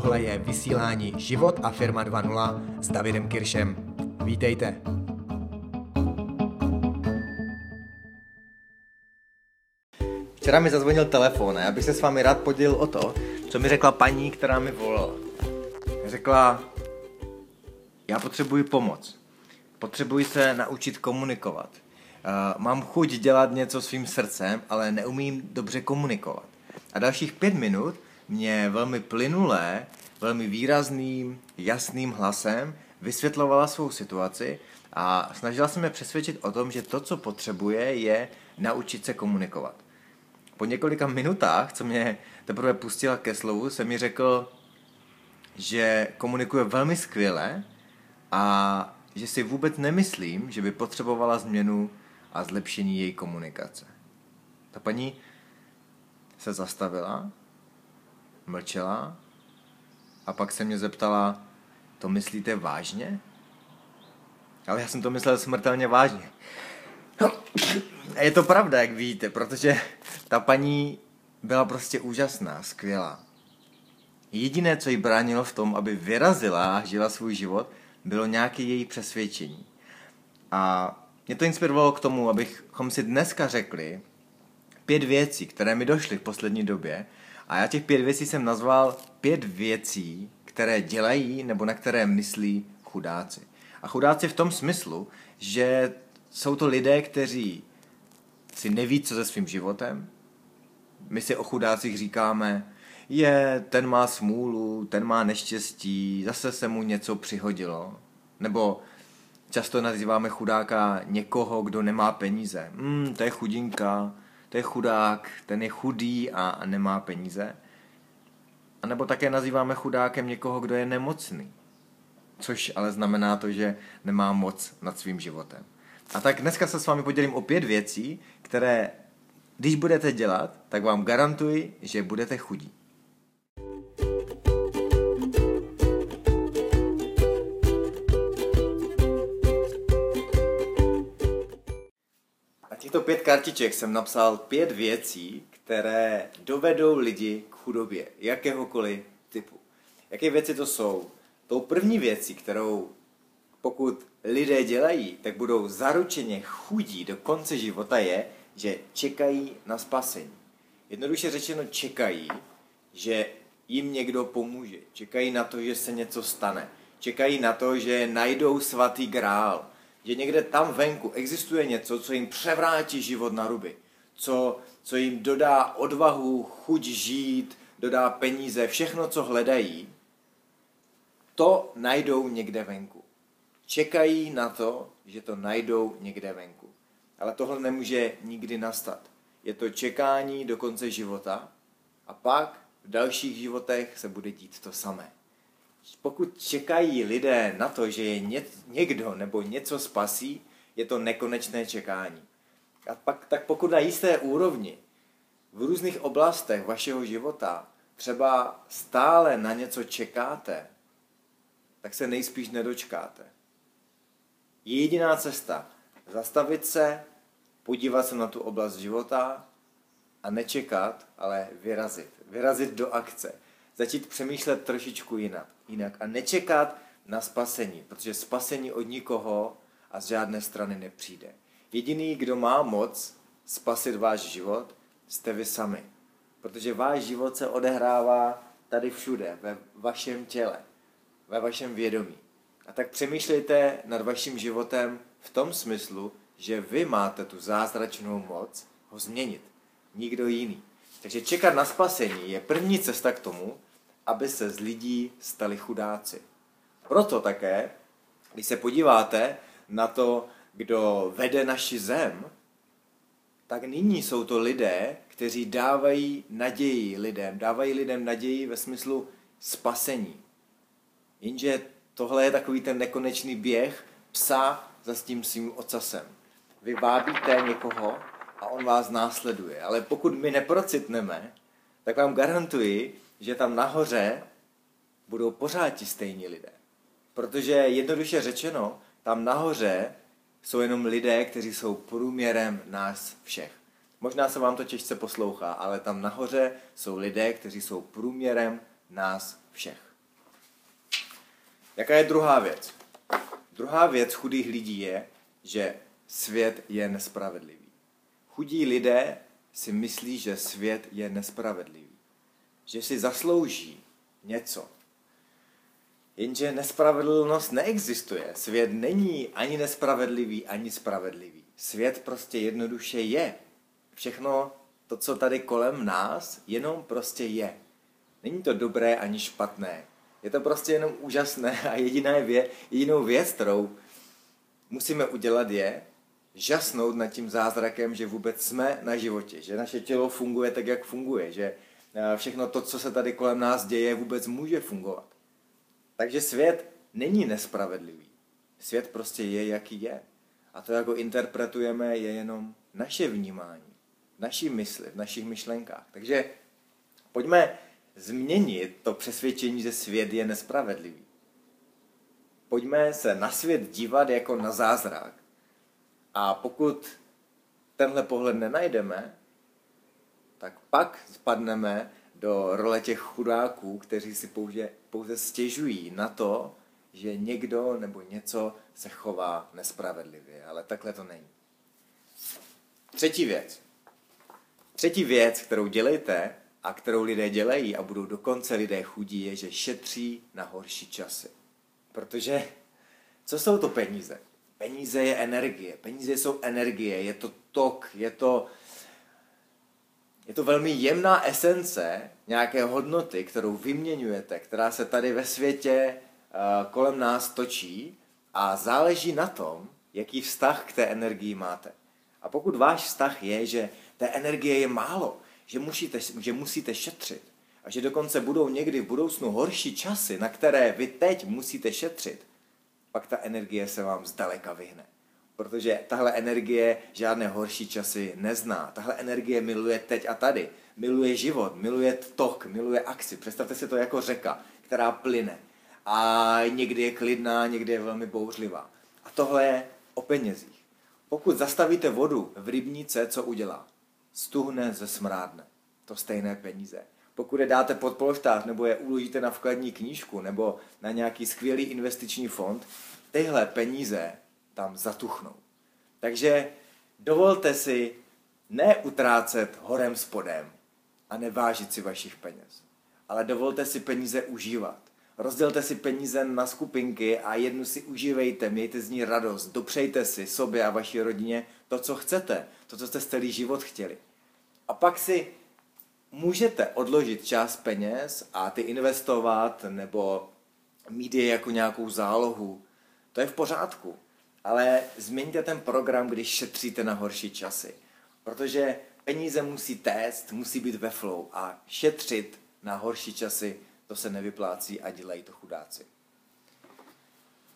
tohle je vysílání Život a firma 2.0 s Davidem Kiršem. Vítejte. Včera mi zazvonil telefon a já bych se s vámi rád podělil o to, co mi řekla paní, která mi volala. Řekla, já potřebuji pomoc. Potřebuji se naučit komunikovat. Uh, mám chuť dělat něco svým srdcem, ale neumím dobře komunikovat. A dalších pět minut mě velmi plynulé, velmi výrazným, jasným hlasem vysvětlovala svou situaci a snažila se mě přesvědčit o tom, že to, co potřebuje, je naučit se komunikovat. Po několika minutách, co mě teprve pustila ke slovu, se mi řekl, že komunikuje velmi skvěle a že si vůbec nemyslím, že by potřebovala změnu a zlepšení její komunikace. Ta paní se zastavila, mlčela a pak se mě zeptala, to myslíte vážně? Ale já jsem to myslel smrtelně vážně. A je to pravda, jak víte, protože ta paní byla prostě úžasná, skvělá. Jediné, co jí bránilo v tom, aby vyrazila a žila svůj život, bylo nějaké její přesvědčení. A mě to inspirovalo k tomu, abychom si dneska řekli pět věcí, které mi došly v poslední době. A já těch pět věcí jsem nazval pět věcí, které dělají nebo na které myslí chudáci. A chudáci v tom smyslu, že jsou to lidé, kteří si neví, co se svým životem. My si o chudácích říkáme, je, ten má smůlu, ten má neštěstí, zase se mu něco přihodilo. Nebo často nazýváme chudáka někoho, kdo nemá peníze. Hmm, to je chudinka, to je chudák, ten je chudý a, a nemá peníze. A nebo také nazýváme chudákem někoho, kdo je nemocný. Což ale znamená to, že nemá moc nad svým životem. A tak dneska se s vámi podělím o pět věcí, které, když budete dělat, tak vám garantuji, že budete chudí. Pět kartiček jsem napsal pět věcí, které dovedou lidi k chudobě, jakéhokoliv typu. Jaké věci to jsou? Tou první věcí, kterou pokud lidé dělají, tak budou zaručeně chudí do konce života je, že čekají na spasení. Jednoduše řečeno čekají, že jim někdo pomůže. Čekají na to, že se něco stane. Čekají na to, že najdou svatý grál. Že někde tam venku existuje něco, co jim převrátí život na ruby. Co, co jim dodá odvahu, chuť žít, dodá peníze, všechno, co hledají, to najdou někde venku. Čekají na to, že to najdou někde venku. Ale tohle nemůže nikdy nastat. Je to čekání do konce života a pak v dalších životech se bude dít to samé. Pokud čekají lidé na to, že je někdo nebo něco spasí, je to nekonečné čekání. A pak, tak pokud na jisté úrovni v různých oblastech vašeho života třeba stále na něco čekáte, tak se nejspíš nedočkáte. Je jediná cesta zastavit se, podívat se na tu oblast života a nečekat, ale vyrazit. Vyrazit do akce. Začít přemýšlet trošičku jinak, jinak a nečekat na spasení, protože spasení od nikoho a z žádné strany nepřijde. Jediný, kdo má moc spasit váš život, jste vy sami. Protože váš život se odehrává tady všude, ve vašem těle, ve vašem vědomí. A tak přemýšlejte nad vaším životem v tom smyslu, že vy máte tu zázračnou moc ho změnit. Nikdo jiný. Takže čekat na spasení je první cesta k tomu, aby se z lidí stali chudáci. Proto také, když se podíváte na to, kdo vede naši zem, tak nyní jsou to lidé, kteří dávají naději lidem, dávají lidem naději ve smyslu spasení. Jenže tohle je takový ten nekonečný běh psa za s tím svým ocasem. Vy vábíte někoho a on vás následuje. Ale pokud my neprocitneme, tak vám garantuji, že tam nahoře budou pořád ti stejní lidé. Protože jednoduše řečeno, tam nahoře jsou jenom lidé, kteří jsou průměrem nás všech. Možná se vám to těžce poslouchá, ale tam nahoře jsou lidé, kteří jsou průměrem nás všech. Jaká je druhá věc? Druhá věc chudých lidí je, že svět je nespravedlivý. Chudí lidé si myslí, že svět je nespravedlivý. Že si zaslouží něco. Jenže nespravedlnost neexistuje. Svět není ani nespravedlivý, ani spravedlivý. Svět prostě jednoduše je. Všechno to, co tady kolem nás, jenom prostě je. Není to dobré ani špatné. Je to prostě jenom úžasné a jediná vě, jedinou věc, kterou musíme udělat je žasnout nad tím zázrakem, že vůbec jsme na životě, že naše tělo funguje tak, jak funguje, že všechno to, co se tady kolem nás děje, vůbec může fungovat. Takže svět není nespravedlivý. Svět prostě je, jaký je. A to, jak ho interpretujeme, je jenom naše vnímání, naší mysli, v našich myšlenkách. Takže pojďme změnit to přesvědčení, že svět je nespravedlivý. Pojďme se na svět dívat jako na zázrak. A pokud tenhle pohled nenajdeme, tak pak spadneme do role těch chudáků, kteří si pouze, pouze stěžují na to, že někdo nebo něco se chová nespravedlivě. Ale takhle to není. Třetí věc. Třetí věc, kterou dělejte a kterou lidé dělají a budou dokonce lidé chudí, je, že šetří na horší časy. Protože co jsou to peníze? Peníze je energie. Peníze jsou energie, je to tok, je to, je to velmi jemná esence nějaké hodnoty, kterou vyměňujete, která se tady ve světě uh, kolem nás točí a záleží na tom, jaký vztah k té energii máte. A pokud váš vztah je, že té energie je málo, že musíte, že musíte šetřit a že dokonce budou někdy v budoucnu horší časy, na které vy teď musíte šetřit, pak ta energie se vám zdaleka vyhne. Protože tahle energie žádné horší časy nezná. Tahle energie miluje teď a tady. Miluje život, miluje tok, miluje akci. Představte si to jako řeka, která plyne. A někdy je klidná, někdy je velmi bouřlivá. A tohle je o penězích. Pokud zastavíte vodu v rybníce, co udělá? Stuhne ze smrádne. To stejné peníze. Pokud je dáte pod polštář, nebo je uložíte na vkladní knížku, nebo na nějaký skvělý investiční fond, tyhle peníze tam zatuchnou. Takže dovolte si neutrácet horem spodem a nevážit si vašich peněz, ale dovolte si peníze užívat. Rozdělte si peníze na skupinky a jednu si užívejte, mějte z ní radost, dopřejte si sobě a vaší rodině to, co chcete, to, co jste celý život chtěli. A pak si můžete odložit část peněz a ty investovat nebo mít je jako nějakou zálohu. To je v pořádku. Ale změňte ten program, když šetříte na horší časy. Protože peníze musí téct, musí být ve flow a šetřit na horší časy, to se nevyplácí a dělají to chudáci.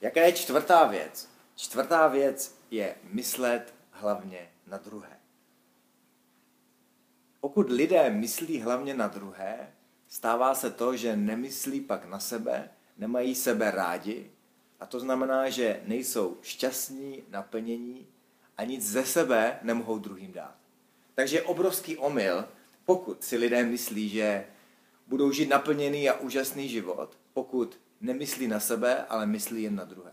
Jaká je čtvrtá věc? Čtvrtá věc je myslet hlavně na druhé. Pokud lidé myslí hlavně na druhé, stává se to, že nemyslí pak na sebe, nemají sebe rádi a to znamená, že nejsou šťastní, naplnění a nic ze sebe nemohou druhým dát. Takže je obrovský omyl, pokud si lidé myslí, že budou žít naplněný a úžasný život, pokud nemyslí na sebe, ale myslí jen na druhé.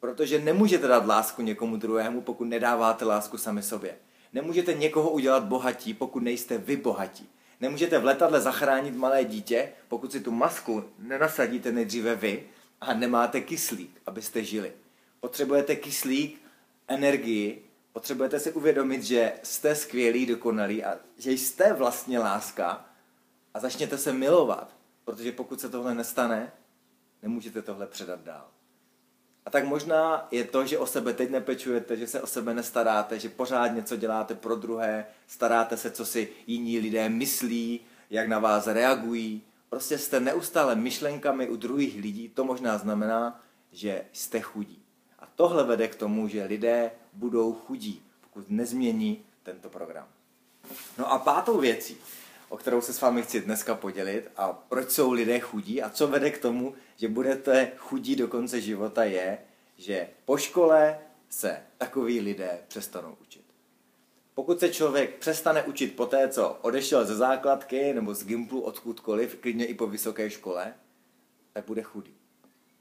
Protože nemůžete dát lásku někomu druhému, pokud nedáváte lásku sami sobě. Nemůžete někoho udělat bohatí, pokud nejste vy bohatí. Nemůžete v letadle zachránit malé dítě, pokud si tu masku nenasadíte nejdříve vy a nemáte kyslík, abyste žili. Potřebujete kyslík, energii, potřebujete si uvědomit, že jste skvělý, dokonalý a že jste vlastně láska a začněte se milovat, protože pokud se tohle nestane, nemůžete tohle předat dál. A tak možná je to, že o sebe teď nepečujete, že se o sebe nestaráte, že pořád něco děláte pro druhé, staráte se, co si jiní lidé myslí, jak na vás reagují. Prostě jste neustále myšlenkami u druhých lidí, to možná znamená, že jste chudí. A tohle vede k tomu, že lidé budou chudí, pokud nezmění tento program. No a pátou věcí, o kterou se s vámi chci dneska podělit a proč jsou lidé chudí a co vede k tomu, že budete chudí do konce života je, že po škole se takový lidé přestanou učit. Pokud se člověk přestane učit po té, co odešel ze základky nebo z Gimplu odkudkoliv, klidně i po vysoké škole, tak bude chudý.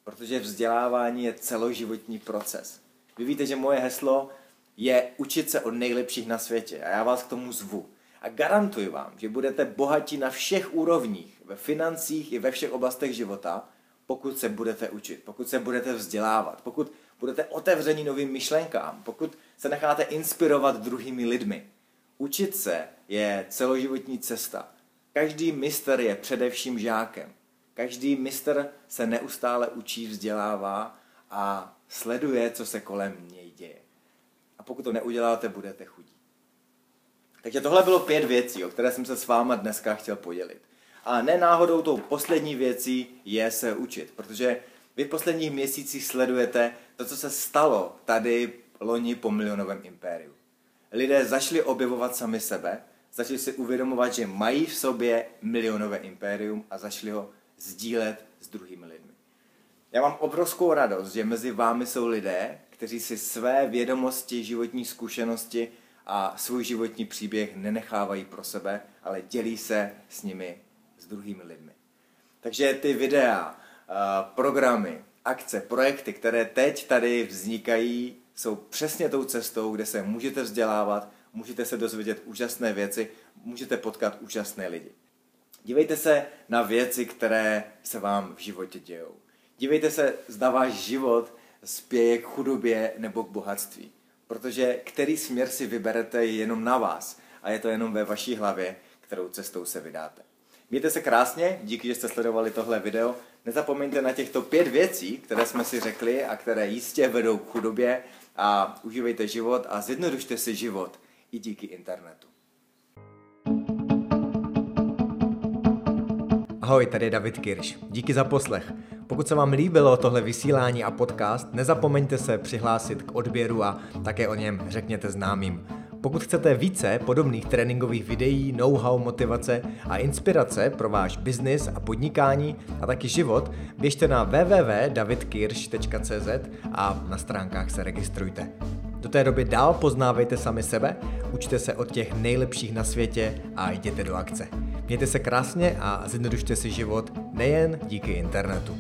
protože vzdělávání je celoživotní proces. Vy víte, že moje heslo je učit se od nejlepších na světě a já vás k tomu zvu. A garantuji vám, že budete bohatí na všech úrovních, ve financích i ve všech oblastech života, pokud se budete učit, pokud se budete vzdělávat, pokud budete otevření novým myšlenkám, pokud se necháte inspirovat druhými lidmi. Učit se je celoživotní cesta. Každý mistr je především žákem. Každý mistr se neustále učí, vzdělává a sleduje, co se kolem něj děje. A pokud to neuděláte, budete chudí. Takže tohle bylo pět věcí, o které jsem se s váma dneska chtěl podělit. A ne náhodou tou poslední věcí je se učit, protože vy v posledních měsících sledujete to, co se stalo tady loni po milionovém impériu. Lidé zašli objevovat sami sebe, začali si uvědomovat, že mají v sobě milionové impérium a zašli ho sdílet s druhými lidmi. Já mám obrovskou radost, že mezi vámi jsou lidé, kteří si své vědomosti, životní zkušenosti a svůj životní příběh nenechávají pro sebe, ale dělí se s nimi, s druhými lidmi. Takže ty videa, programy, akce, projekty, které teď tady vznikají, jsou přesně tou cestou, kde se můžete vzdělávat, můžete se dozvědět úžasné věci, můžete potkat úžasné lidi. Dívejte se na věci, které se vám v životě dějou. Dívejte se, zda váš život spěje k chudobě nebo k bohatství. Protože který směr si vyberete je jenom na vás a je to jenom ve vaší hlavě, kterou cestou se vydáte. Mějte se krásně, díky, že jste sledovali tohle video. Nezapomeňte na těchto pět věcí, které jsme si řekli a které jistě vedou k chudobě a užívejte život a zjednodušte si život i díky internetu. Ahoj, tady je David Kirš. Díky za poslech. Pokud se vám líbilo tohle vysílání a podcast, nezapomeňte se přihlásit k odběru a také o něm řekněte známým. Pokud chcete více podobných tréninkových videí, know-how, motivace a inspirace pro váš biznis a podnikání a taky život, běžte na www.davidkirsch.cz a na stránkách se registrujte. Do té doby dál poznávejte sami sebe, učte se od těch nejlepších na světě a jděte do akce. Mějte se krásně a zjednodušte si život nejen díky internetu.